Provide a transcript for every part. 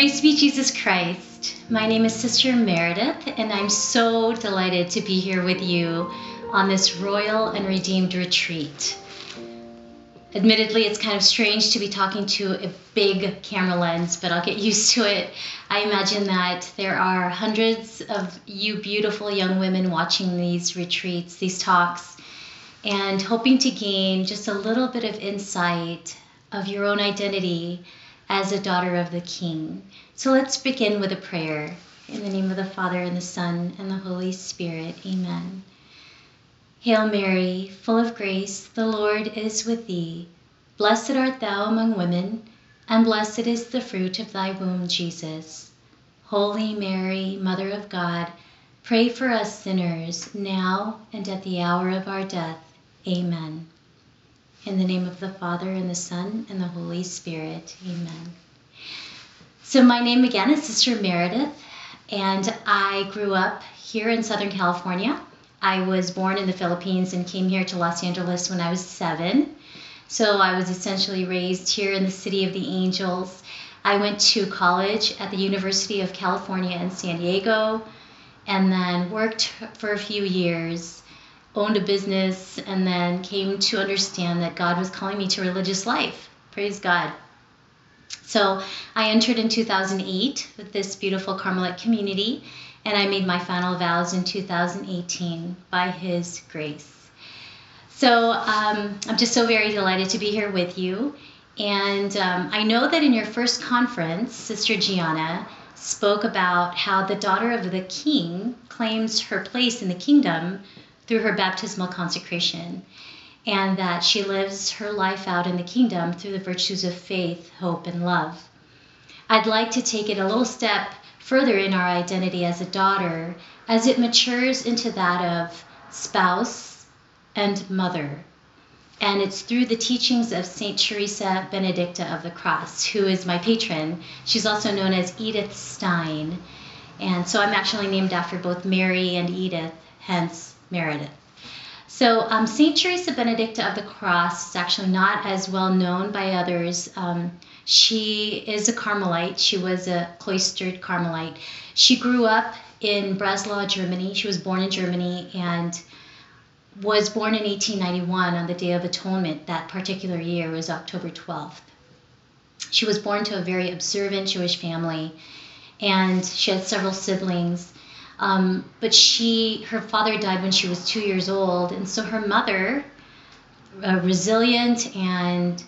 Praise be Jesus Christ. My name is Sister Meredith, and I'm so delighted to be here with you on this royal and redeemed retreat. Admittedly, it's kind of strange to be talking to a big camera lens, but I'll get used to it. I imagine that there are hundreds of you beautiful young women watching these retreats, these talks, and hoping to gain just a little bit of insight of your own identity as a daughter of the King. So let's begin with a prayer. In the name of the Father, and the Son, and the Holy Spirit. Amen. Hail Mary, full of grace, the Lord is with thee. Blessed art thou among women, and blessed is the fruit of thy womb, Jesus. Holy Mary, Mother of God, pray for us sinners, now and at the hour of our death. Amen. In the name of the Father, and the Son, and the Holy Spirit. Amen. So, my name again is Sister Meredith, and I grew up here in Southern California. I was born in the Philippines and came here to Los Angeles when I was seven. So, I was essentially raised here in the City of the Angels. I went to college at the University of California in San Diego and then worked for a few years owned a business, and then came to understand that God was calling me to religious life. Praise God. So I entered in 2008 with this beautiful Carmelite community, and I made my final vows in 2018 by His grace. So um, I'm just so very delighted to be here with you. And um, I know that in your first conference, Sister Gianna spoke about how the daughter of the king claims her place in the kingdom through her baptismal consecration, and that she lives her life out in the kingdom through the virtues of faith, hope, and love. I'd like to take it a little step further in our identity as a daughter as it matures into that of spouse and mother. And it's through the teachings of St. Teresa Benedicta of the Cross, who is my patron. She's also known as Edith Stein. And so I'm actually named after both Mary and Edith, hence Meredith. So um, St. Teresa Benedicta of the Cross is actually not as well known by others. Um, she is a Carmelite. She was a cloistered Carmelite. She grew up in Breslau, Germany. She was born in Germany and was born in 1891 on the Day of Atonement. That particular year was October 12th. She was born to a very observant Jewish family and she had several siblings. Um, but she, her father died when she was two years old, and so her mother, resilient and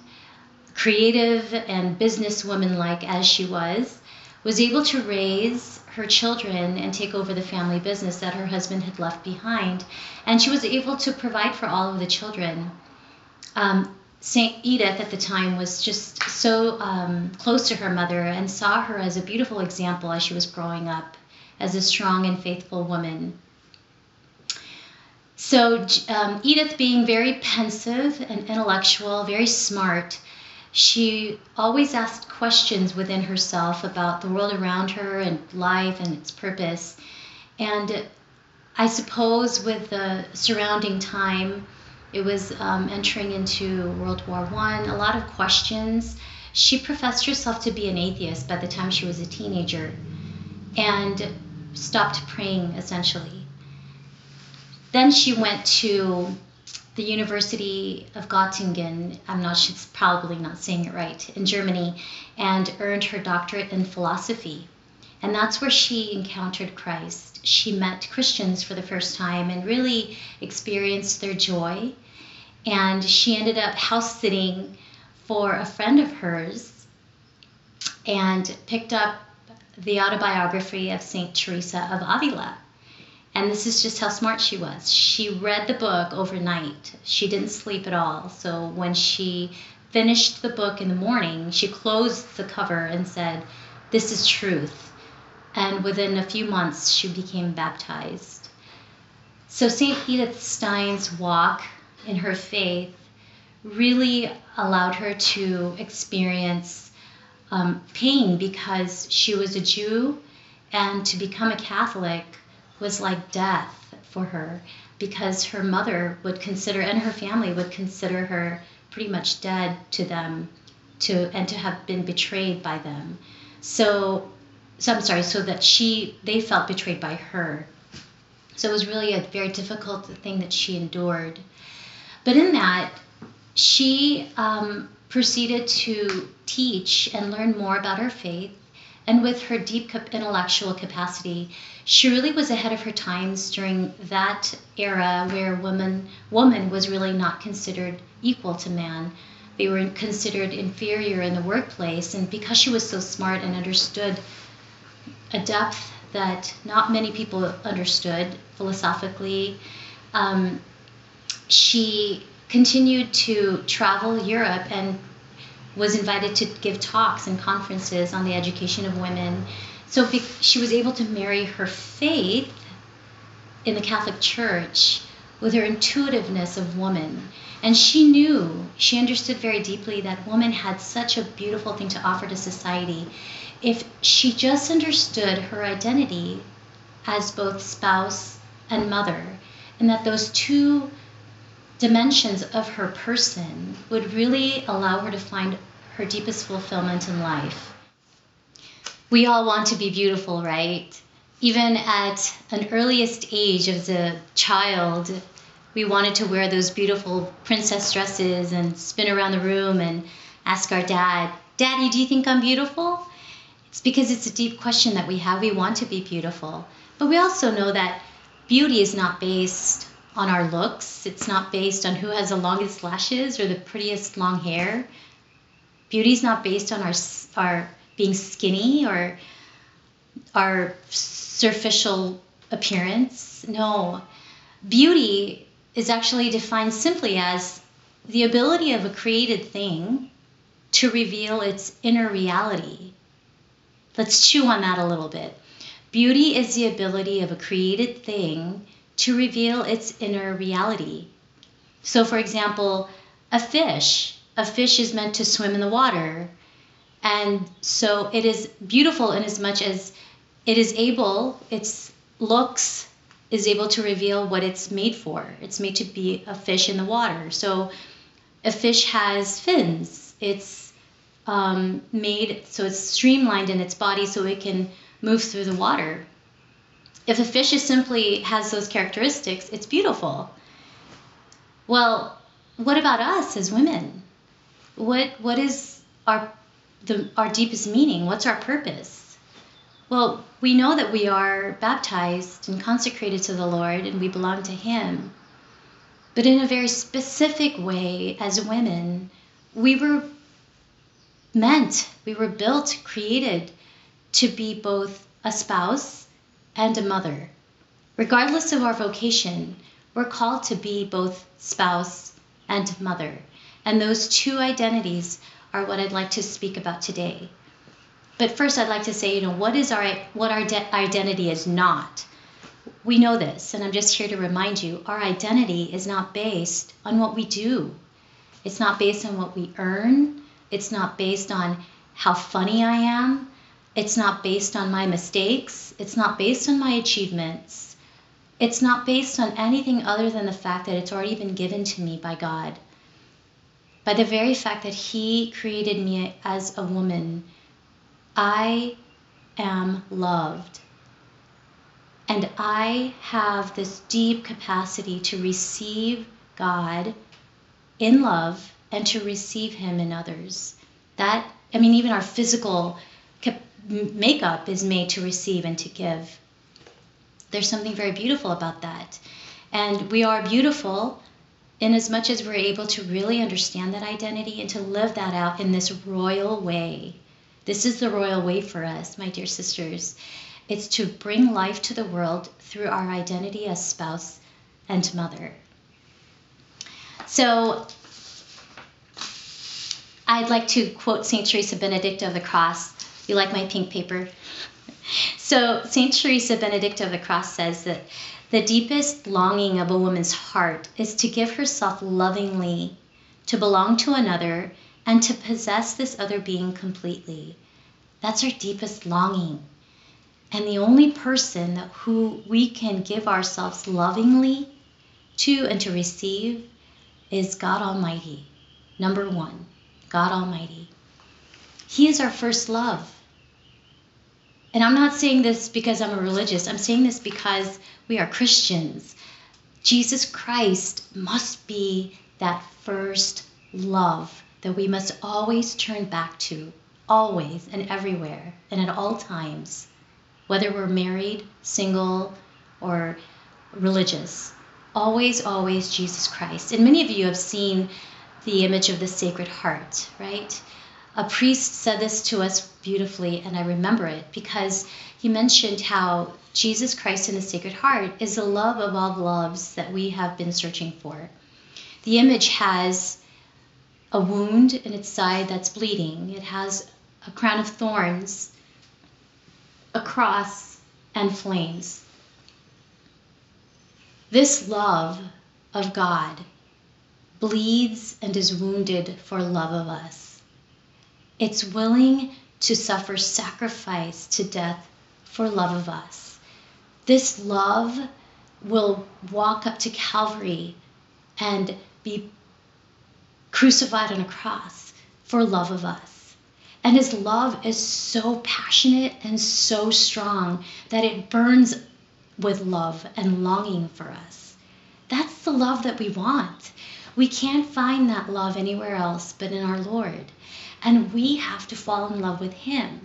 creative and businesswoman like as she was, was able to raise her children and take over the family business that her husband had left behind. And she was able to provide for all of the children. Um, St. Edith at the time was just so um, close to her mother and saw her as a beautiful example as she was growing up as a strong and faithful woman. So, um, Edith, being very pensive and intellectual, very smart, she always asked questions within herself about the world around her and life and its purpose. And I suppose with the surrounding time, it was um, entering into World War One. A lot of questions. She professed herself to be an atheist by the time she was a teenager, and stopped praying essentially. Then she went to the University of Göttingen, I'm not, she's probably not saying it right, in Germany, and earned her doctorate in philosophy. And that's where she encountered Christ. She met Christians for the first time and really experienced their joy. And she ended up house sitting for a friend of hers and picked up the autobiography of St. Teresa of Avila. And this is just how smart she was. She read the book overnight. She didn't sleep at all. So when she finished the book in the morning, she closed the cover and said, This is truth. And within a few months, she became baptized. So St. Edith Stein's walk in her faith really allowed her to experience um, pain because she was a Jew, and to become a Catholic was like death for her because her mother would consider and her family would consider her pretty much dead to them to and to have been betrayed by them So, so I'm sorry, so that she, they felt betrayed by her. So it was really a very difficult thing that she endured. But in that, she um, proceeded to teach and learn more about her faith. And with her deep intellectual capacity, she really was ahead of her times during that era where woman woman was really not considered equal to man. They were considered inferior in the workplace, and because she was so smart and understood a depth that not many people understood philosophically, um, she continued to travel Europe and was invited to give talks and conferences on the education of women. So she was able to marry her faith in the Catholic Church with her intuitiveness of woman. And she knew, she understood very deeply that woman had such a beautiful thing to offer to society. If she just understood her identity as both spouse and mother, and that those two dimensions of her person would really allow her to find her deepest fulfillment in life. We all want to be beautiful, right? Even at an earliest age as a child, we wanted to wear those beautiful princess dresses and spin around the room and ask our dad, Daddy, do you think I'm beautiful? It's because it's a deep question that we have. We want to be beautiful. But we also know that beauty is not based on our looks. It's not based on who has the longest lashes or the prettiest long hair. Beauty is not based on our our being skinny or our superficial appearance. No. Beauty is actually defined simply as the ability of a created thing to reveal its inner reality. Let's chew on that a little bit. Beauty is the ability of a created thing to reveal its inner reality. So, for example, a fish. A fish is meant to swim in the water. And so it is beautiful in as much as it is able, its looks is able to reveal what it's made for. It's made to be a fish in the water. So a fish has fins. It's um, made so it's streamlined in its body so it can move through the water if a fish is simply has those characteristics, it's beautiful. Well, what about us as women? What what is our the our deepest meaning? What's our purpose? Well, we know that we are baptized and consecrated to the Lord and we belong to him. But in a very specific way as women, we were meant, we were built, created to be both a spouse and a mother. Regardless of our vocation, we're called to be both spouse and mother. And those two identities are what I'd like to speak about today. But first, I'd like to say, you know, what is our what our de- identity is not. We know this, and I'm just here to remind you: our identity is not based on what we do. It's not based on what we earn. It's not based on how funny I am. It's not based on my mistakes. It's not based on my achievements. It's not based on anything other than the fact that it's already been given to me by God. By the very fact that He created me as a woman, I am loved. And I have this deep capacity to receive God in love and to receive Him in others. That, I mean, even our physical makeup is made to receive and to give. There's something very beautiful about that. And we are beautiful in as much as we're able to really understand that identity and to live that out in this royal way. This is the royal way for us, my dear sisters. It's to bring life to the world through our identity as spouse and mother. So, I'd like to quote St. Teresa Benedicta of the Cross you like my pink paper? So, St. Teresa Benedicta of the Cross says that the deepest longing of a woman's heart is to give herself lovingly, to belong to another, and to possess this other being completely. That's our deepest longing. And the only person who we can give ourselves lovingly to and to receive is God Almighty. Number one, God Almighty. He is our first love. And I'm not saying this because I'm a religious, I'm saying this because we are Christians. Jesus Christ must be that first love that we must always turn back to, always and everywhere and at all times, whether we're married, single, or religious. Always, always Jesus Christ. And many of you have seen the image of the Sacred Heart, right? A priest said this to us beautifully, and I remember it because he mentioned how Jesus Christ in the Sacred Heart is the love of all loves that we have been searching for. The image has a wound in its side that's bleeding, it has a crown of thorns, a cross, and flames. This love of God bleeds and is wounded for love of us. It's willing to suffer sacrifice to death for love of us. This love will walk up to Calvary and be crucified on a cross for love of us. And his love is so passionate and so strong that it burns with love and longing for us. That's the love that we want. We can't find that love anywhere else but in our Lord. And we have to fall in love with Him.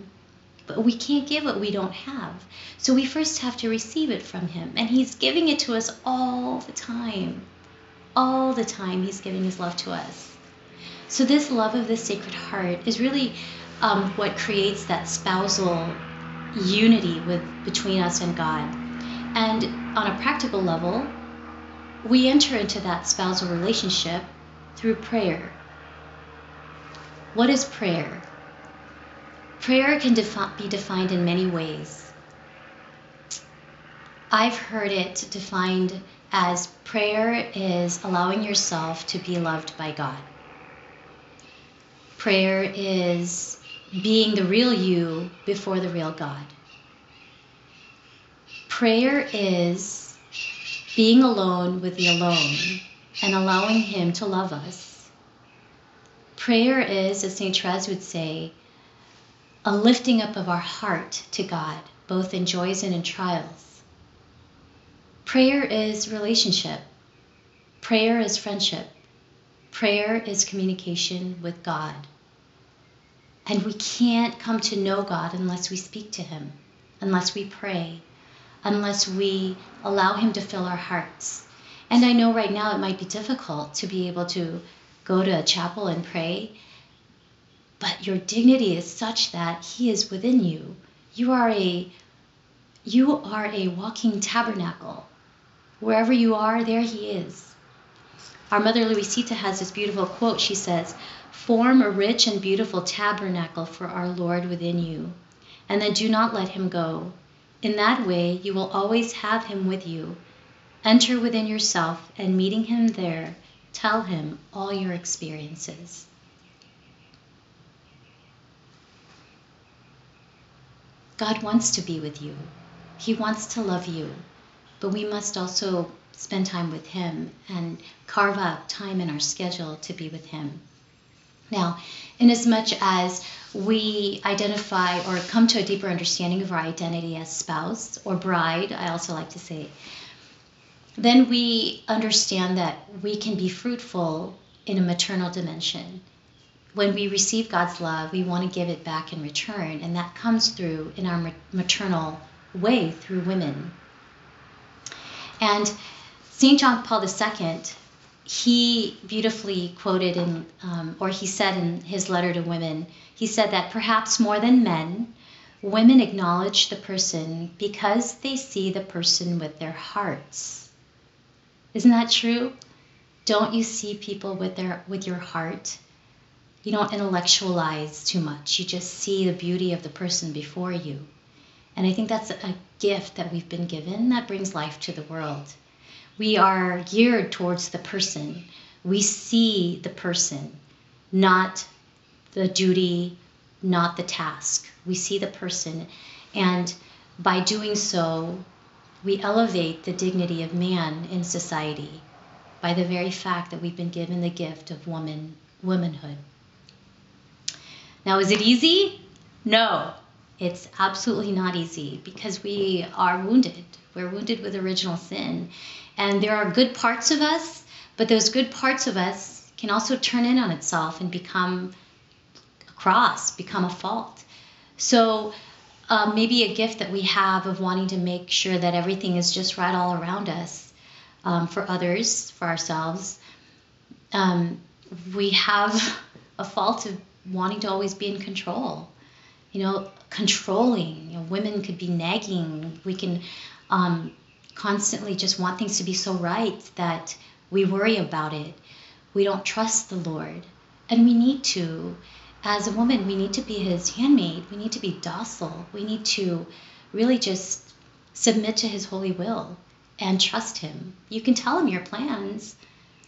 But we can't give what we don't have. So we first have to receive it from Him. And He's giving it to us all the time. All the time, He's giving His love to us. So, this love of the Sacred Heart is really um, what creates that spousal unity with between us and God. And on a practical level, we enter into that spousal relationship through prayer. What is prayer? Prayer can defi- be defined in many ways. I've heard it defined as prayer is allowing yourself to be loved by God. Prayer is being the real you before the real God. Prayer is being alone with the alone and allowing Him to love us. Prayer is, as St. Therese would say, a lifting up of our heart to God, both in joys and in trials. Prayer is relationship. Prayer is friendship. Prayer is communication with God. And we can't come to know God unless we speak to Him, unless we pray, unless we allow Him to fill our hearts. And I know right now it might be difficult to be able to go to a chapel and pray, but your dignity is such that He is within you. You are a you are a walking tabernacle. Wherever you are, there He is. Our mother Luisita has this beautiful quote. She says, Form a rich and beautiful tabernacle for our Lord within you, and then do not let him go. In that way, you will always have him with you. Enter within yourself, and meeting him there, tell him all your experiences. God wants to be with you. He wants to love you, but we must also spend time with Him and carve out time in our schedule to be with Him. Now, inasmuch as we identify or come to a deeper understanding of our identity as spouse or bride, I also like to say, then we understand that we can be fruitful in a maternal dimension. When we receive God's love, we want to give it back in return, and that comes through in our maternal way through women. And St. John Paul II he beautifully quoted in, um, or he said in his letter to women, he said that perhaps more than men, women acknowledge the person because they see the person with their hearts. Isn't that true? Don't you see people with their with your heart? You don't intellectualize too much. You just see the beauty of the person before you. And I think that's a gift that we've been given that brings life to the world we are geared towards the person. We see the person, not the duty, not the task. We see the person. And by doing so, we elevate the dignity of man in society by the very fact that we've been given the gift of woman womanhood. Now, is it easy? No. It's absolutely not easy because we are wounded. We're wounded with original sin. And there are good parts of us, but those good parts of us can also turn in on itself and become a cross, become a fault. So uh, maybe a gift that we have of wanting to make sure that everything is just right all around us um, for others, for ourselves. Um, we have a fault of wanting to always be in control. You know, controlling. You know, women could be nagging. We can um, constantly just want things to be so right that we worry about it. We don't trust the Lord. And we need to. As a woman, we need to be his handmaid. We need to be docile. We need to really just submit to his holy will and trust him. You can tell him your plans,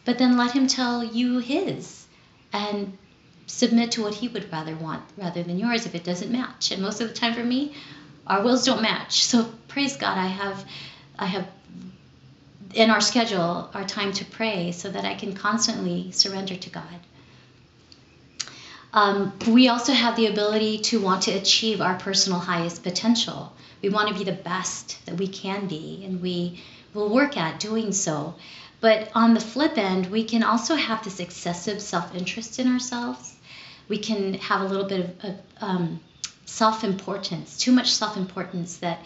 but then let him tell you his and submit to what he would rather want rather than yours if it doesn't match. And most of the time for me, our wills don't match. So praise God, I have I have in our schedule our time to pray so that I can constantly surrender to God. Um, we also have the ability to want to achieve our personal highest potential. We want to be the best that we can be, and we will work at doing so. But on the flip end, we can also have this excessive self interest in ourselves. We can have a little bit of, of um, self importance, too much self importance that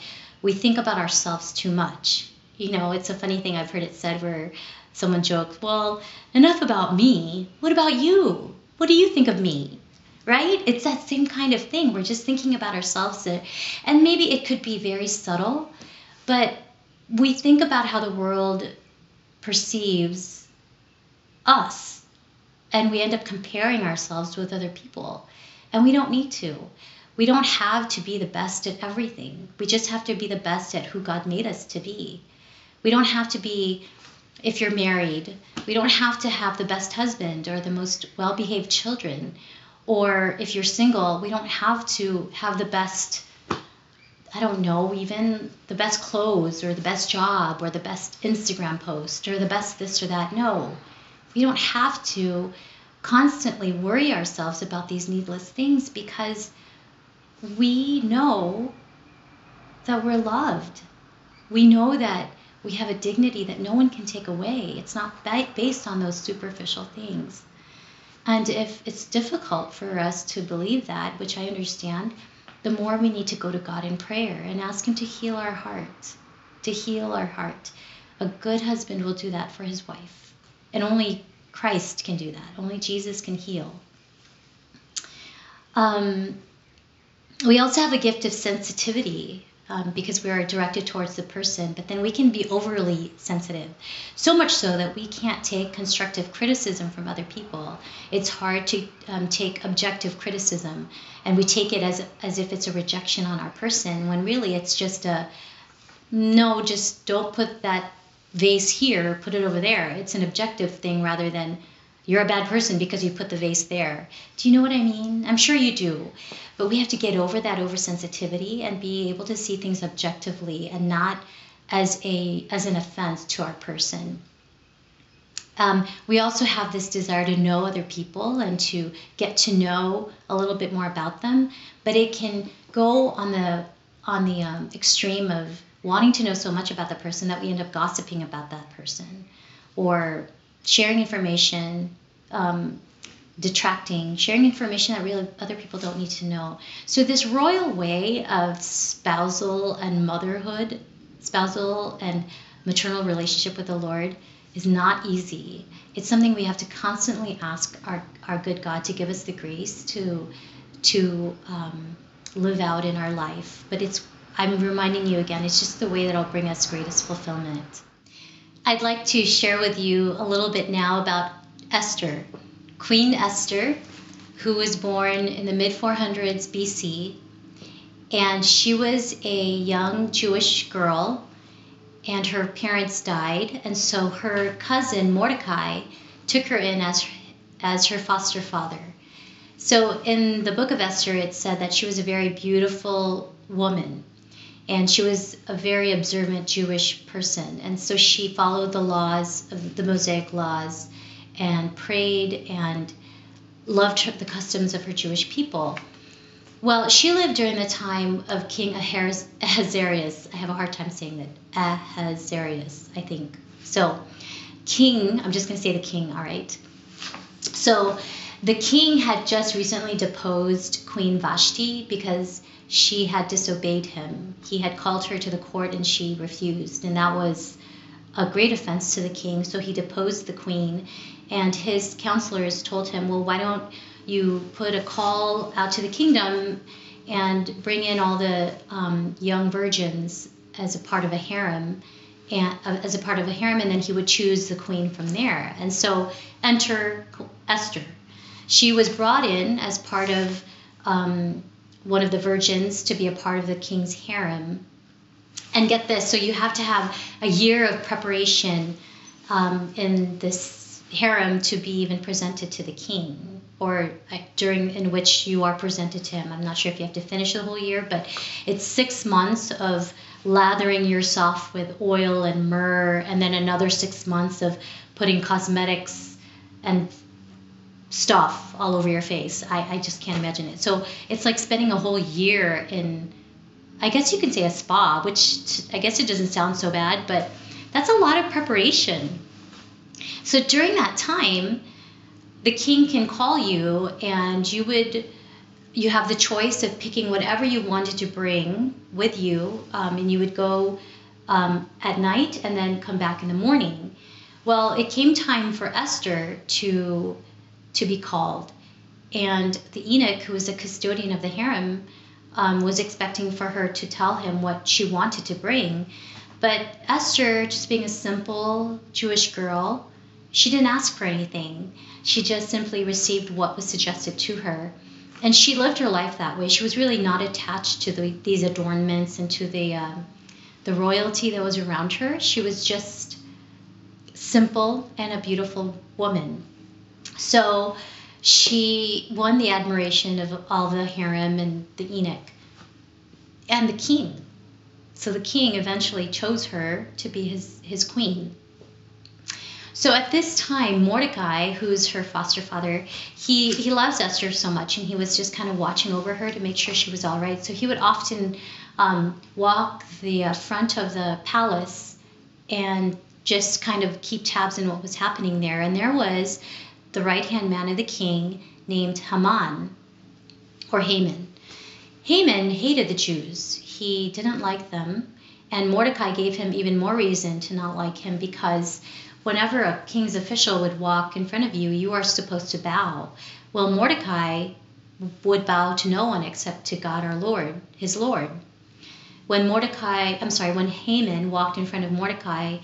we think about ourselves too much. You know, it's a funny thing I've heard it said where someone jokes, Well, enough about me. What about you? What do you think of me? Right? It's that same kind of thing. We're just thinking about ourselves. And maybe it could be very subtle, but we think about how the world perceives us and we end up comparing ourselves with other people. And we don't need to. We don't have to be the best at everything. We just have to be the best at who God made us to be. We don't have to be, if you're married, we don't have to have the best husband or the most well behaved children. Or if you're single, we don't have to have the best I don't know, even the best clothes or the best job or the best Instagram post or the best this or that. No, we don't have to constantly worry ourselves about these needless things because we know that we're loved. We know that we have a dignity that no one can take away. It's not based on those superficial things. And if it's difficult for us to believe that, which I understand, the more we need to go to God in prayer and ask Him to heal our heart, to heal our heart. A good husband will do that for his wife. And only Christ can do that. Only Jesus can heal. Um, we also have a gift of sensitivity um, because we are directed towards the person, but then we can be overly sensitive. So much so that we can't take constructive criticism from other people. It's hard to um, take objective criticism, and we take it as, as if it's a rejection on our person, when really it's just a no, just don't put that vase here, put it over there. It's an objective thing rather than you're a bad person because you put the vase there. Do you know what I mean? I'm sure you do. But we have to get over that oversensitivity and be able to see things objectively and not as a as an offense to our person. Um, we also have this desire to know other people and to get to know a little bit more about them, but it can go on the on the um, extreme of wanting to know so much about the person that we end up gossiping about that person, or sharing information, um, detracting, sharing information that really other people don't need to know. So this royal way of spousal and motherhood, spousal and maternal relationship with the Lord is not easy. It's something we have to constantly ask our, our good God to give us the grace to to um, live out in our life. But it's I'm reminding you again, it's just the way that'll bring us greatest fulfillment. I'd like to share with you a little bit now about Esther, Queen Esther, who was born in the mid 400s BC. And she was a young Jewish girl, and her parents died. And so her cousin Mordecai took her in as, as her foster father. So in the book of Esther, it said that she was a very beautiful woman and she was a very observant Jewish person. And so she followed the laws of the Mosaic laws and prayed and loved her, the customs of her Jewish people. Well, she lived during the time of King Ahasuerus. I have a hard time saying that. Ahasuerus, I think. So, king, I'm just going to say the king, all right? So, the king had just recently deposed Queen Vashti because she had disobeyed him. He had called her to the court and she refused, and that was a great offense to the king. So he deposed the queen, and his counselors told him, Well, why don't you put a call out to the kingdom and bring in all the um, young virgins as a part of a harem? And, uh, as a part of a harem, and then he would choose the queen from there. And so, enter Esther. She was brought in as part of um, one of the virgins to be a part of the king's harem. And get this so you have to have a year of preparation um, in this harem to be even presented to the king or during in which you are presented to him. I'm not sure if you have to finish the whole year, but it's six months of lathering yourself with oil and myrrh, and then another six months of putting cosmetics and stuff all over your face. I, I just can't imagine it. So it's like spending a whole year in, I guess you can say a spa, which I guess it doesn't sound so bad, but that's a lot of preparation. So during that time, the king can call you and you would you have the choice of picking whatever you wanted to bring with you um, and you would go um, at night and then come back in the morning well it came time for esther to to be called. And the eunuch, who was a custodian of the harem, um, was expecting for her to tell him what she wanted to bring. But Esther, just being a simple Jewish girl, she didn't ask for anything. She just simply received what was suggested to her. And she lived her life that way. She was really not attached to the, these adornments and to the, uh, the royalty that was around her. She was just simple and a beautiful woman. So she won the admiration of all the harem and the eunuch and the king. So the king eventually chose her to be his, his queen. So at this time, Mordecai, who's her foster father, he, he loves Esther so much, and he was just kind of watching over her to make sure she was all right. So he would often um, walk the uh, front of the palace and just kind of keep tabs on what was happening there. And there was the right hand man of the king named Haman or Haman. Haman hated the Jews. He didn't like them, and Mordecai gave him even more reason to not like him because whenever a king's official would walk in front of you, you are supposed to bow. Well, Mordecai would bow to no one except to God our Lord, his Lord. When Mordecai, I'm sorry, when Haman walked in front of Mordecai,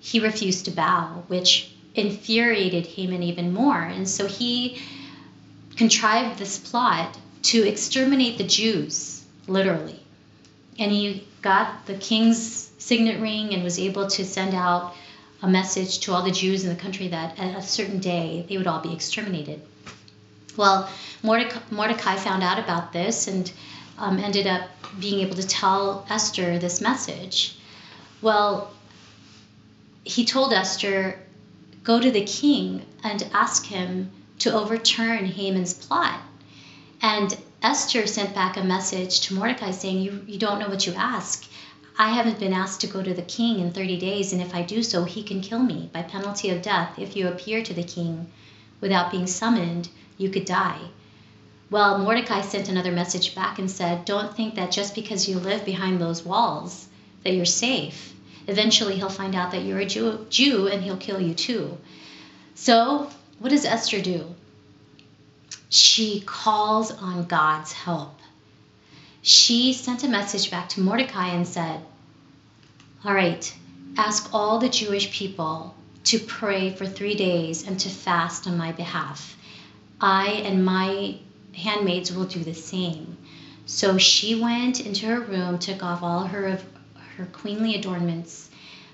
he refused to bow, which infuriated Haman even more. And so he contrived this plot to exterminate the Jews, literally. And he got the king's signet ring and was able to send out a message to all the Jews in the country that at a certain day they would all be exterminated. Well, Mordecai, Mordecai found out about this and um, ended up being able to tell Esther this message. Well, he told Esther go to the king and ask him to overturn Haman's plot. And Esther sent back a message to Mordecai saying, you, you don't know what you ask. I haven't been asked to go to the king in 30 days, and if I do so, he can kill me by penalty of death. If you appear to the king without being summoned, you could die. Well, Mordecai sent another message back and said, Don't think that just because you live behind those walls that you're safe eventually he'll find out that you're a Jew, Jew and he'll kill you too. So, what does Esther do? She calls on God's help. She sent a message back to Mordecai and said, All right, ask all the Jewish people to pray for three days and to fast on my behalf. I and my handmaids will do the same. So she went into her room, took off all her her queenly adornments,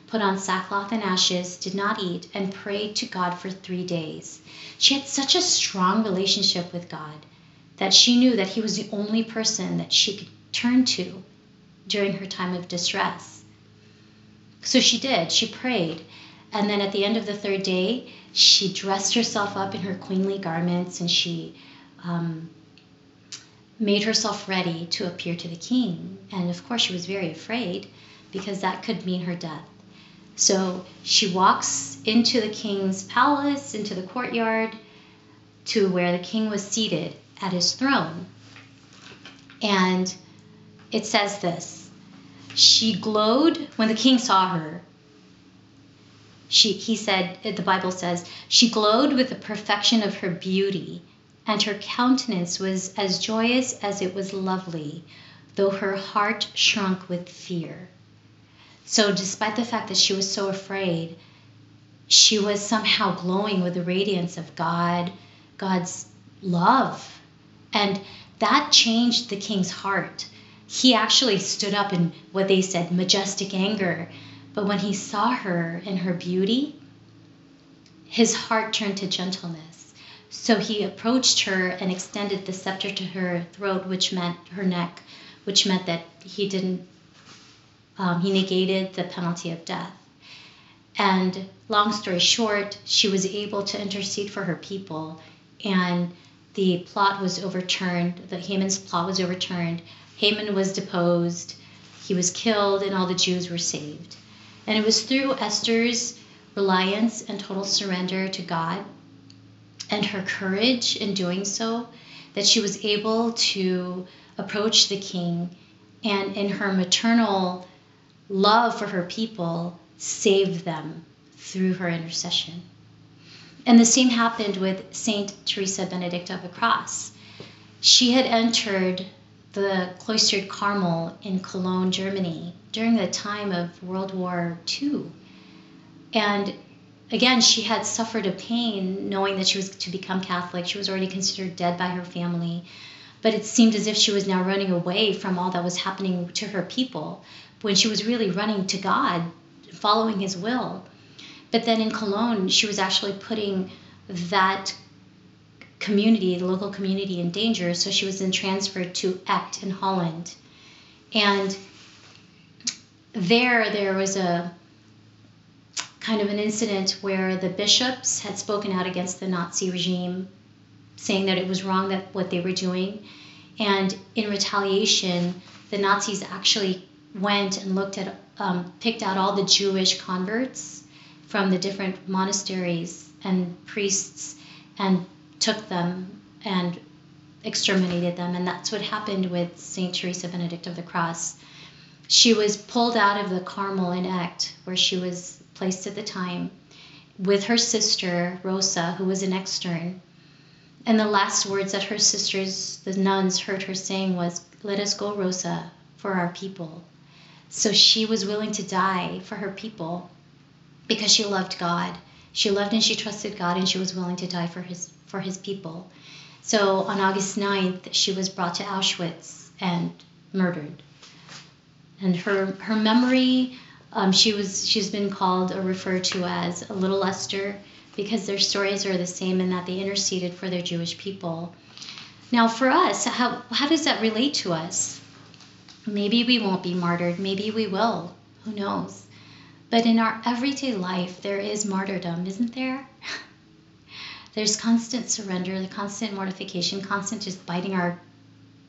put on sackcloth and ashes, did not eat, and prayed to God for three days. She had such a strong relationship with God that she knew that He was the only person that she could turn to during her time of distress. So she did. She prayed. And then at the end of the third day, she dressed herself up in her queenly garments and she um, made herself ready to appear to the king. And of course, she was very afraid because that could mean her death. So she walks into the king's palace, into the courtyard, to where the king was seated at his throne. And it says this She glowed when the king saw her. She, he said, the Bible says, she glowed with the perfection of her beauty, and her countenance was as joyous as it was lovely, though her heart shrunk with fear. So, despite the fact that she was so afraid, she was somehow glowing with the radiance of God, God's love. And that changed the king's heart. He actually stood up in what they said majestic anger. But when he saw her in her beauty, his heart turned to gentleness. So he approached her and extended the scepter to her throat, which meant her neck, which meant that he didn't um, he negated the penalty of death. And long story short, she was able to intercede for her people, and the plot was overturned. The Haman's plot was overturned. Haman was deposed. He was killed, and all the Jews were saved. And it was through Esther's reliance and total surrender to God and her courage in doing so that she was able to approach the king and in her maternal love for her people, saved them through her intercession. And the same happened with Saint Teresa Benedicta of the Cross. She had entered the cloistered Carmel in Cologne, Germany, during the time of World War II. And again, she had suffered a pain knowing that she was to become Catholic. She was already considered dead by her family. But it seemed as if she was now running away from all that was happening to her people when she was really running to God, following His will. But then in Cologne, she was actually putting that community, the local community, in danger. So she was then transferred to Echt in Holland. And there, there was a kind of an incident where the bishops had spoken out against the Nazi regime, saying that it was wrong that what they were doing. And in retaliation, the Nazis actually went and looked at, um, picked out all the Jewish converts from the different monasteries and priests and took them and exterminated them. And that's what happened with St. Teresa Benedict of the Cross. She was pulled out of the Carmel in Echt, where she was placed at the time, with her sister, Rosa, who was an extern. And the last words that her sisters, the nuns, heard her saying was, Let us go, Rosa, for our people. So she was willing to die for her people because she loved God. She loved and she trusted God and she was willing to die for his for his people. So on August 9th, she was brought to Auschwitz and murdered. And her her memory, um, she was she's been called or referred to as a little Esther because their stories are the same in that they interceded for their Jewish people. Now, for us, how how does that relate to us? Maybe we won't be martyred. Maybe we will. Who knows? But in our everyday life, there is martyrdom, isn't there? There's constant surrender, the constant mortification, constant just biting our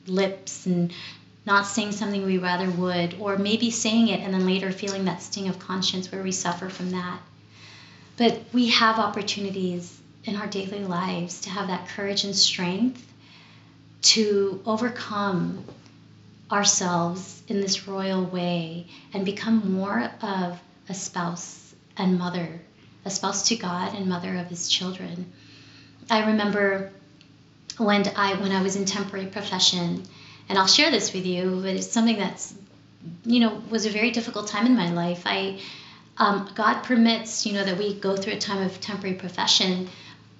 lips and not saying something we rather would, or maybe saying it and then later feeling that sting of conscience where we suffer from that. But we have opportunities in our daily lives to have that courage and strength to overcome ourselves in this royal way and become more of a spouse and mother, a spouse to God and mother of his children. I remember when I when I was in temporary profession, and I'll share this with you, but it's something that's you know was a very difficult time in my life. I um, God permits you know that we go through a time of temporary profession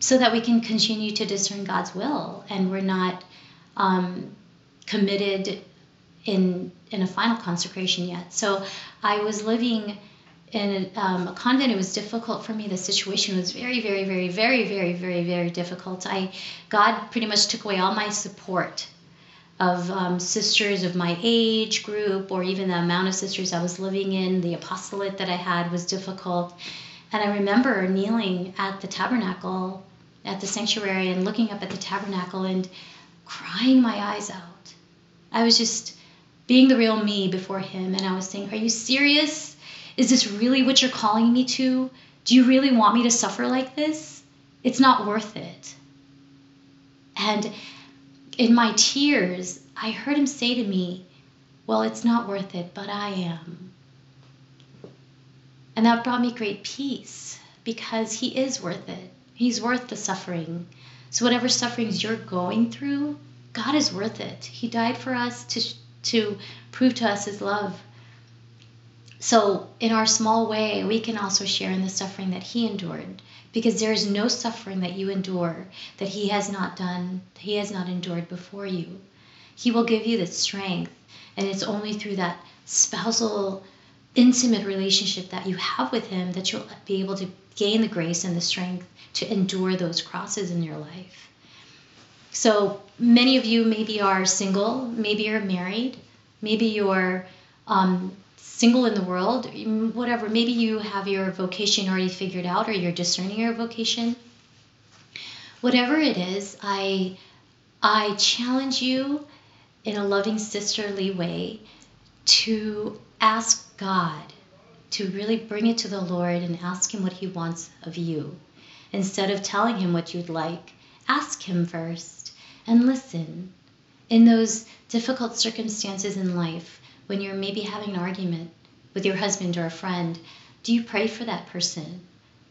so that we can continue to discern God's will and we're not um, committed in in a final consecration yet. So I was living in a, um, a, convent. It was difficult for me. The situation was very, very, very, very, very, very, very difficult. I God pretty much took away all my support of um, sisters of my age group, or even the amount of sisters I was living in. The apostolate that I had was difficult, and I remember kneeling at the tabernacle, at the sanctuary, and looking up at the tabernacle and crying my eyes out. I was just being the real me before him, and I was saying, Are you serious? Is this really what you're calling me to? Do you really want me to suffer like this? It's not worth it. And in my tears, I heard him say to me, Well, it's not worth it, but I am. And that brought me great peace because he is worth it. He's worth the suffering. So, whatever sufferings you're going through, God is worth it. He died for us to, to prove to us his love. So, in our small way, we can also share in the suffering that he endured because there is no suffering that you endure that he has not done, he has not endured before you. He will give you the strength, and it's only through that spousal, intimate relationship that you have with him that you'll be able to gain the grace and the strength to endure those crosses in your life. So, many of you maybe are single, maybe you're married, maybe you're um, single in the world, whatever, maybe you have your vocation already figured out or you're discerning your vocation. Whatever it is, I I challenge you in a loving sisterly way to ask God to really bring it to the Lord and ask him what he wants of you. Instead of telling him what you'd like, ask him first and listen. In those difficult circumstances in life, when you're maybe having an argument with your husband or a friend, do you pray for that person?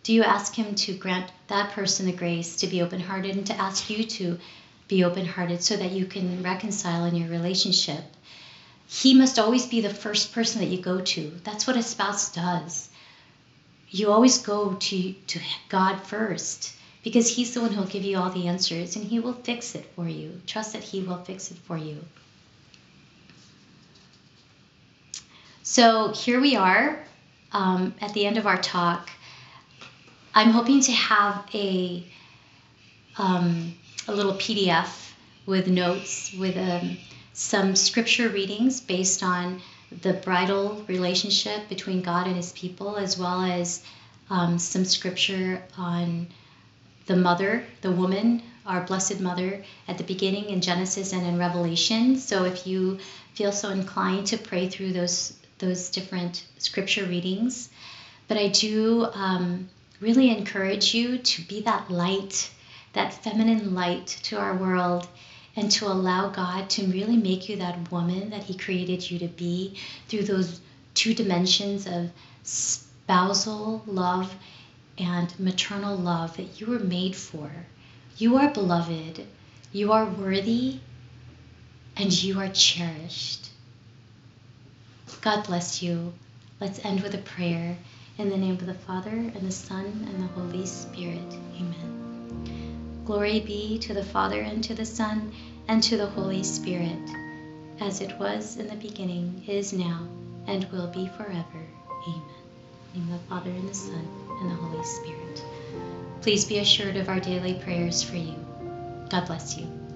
Do you ask him to grant that person the grace to be open hearted and to ask you to be open hearted so that you can reconcile in your relationship? He must always be the first person that you go to. That's what a spouse does. You always go to, to God first because He's the one who'll give you all the answers and He will fix it for you. Trust that He will fix it for you. So here we are um, at the end of our talk. I'm hoping to have a um, a little PDF with notes with um, some scripture readings based on the bridal relationship between God and His people, as well as um, some scripture on the mother, the woman, our Blessed Mother, at the beginning in Genesis and in Revelation. So if you feel so inclined to pray through those those different scripture readings. But I do um, really encourage you to be that light, that feminine light to our world, and to allow God to really make you that woman that He created you to be through those two dimensions of spousal love and maternal love that you were made for. You are beloved, you are worthy, and you are cherished. God bless you. Let's end with a prayer. In the name of the Father, and the Son, and the Holy Spirit. Amen. Glory be to the Father, and to the Son, and to the Holy Spirit, as it was in the beginning, is now, and will be forever. Amen. In the Father, and the Son, and the Holy Spirit. Please be assured of our daily prayers for you. God bless you.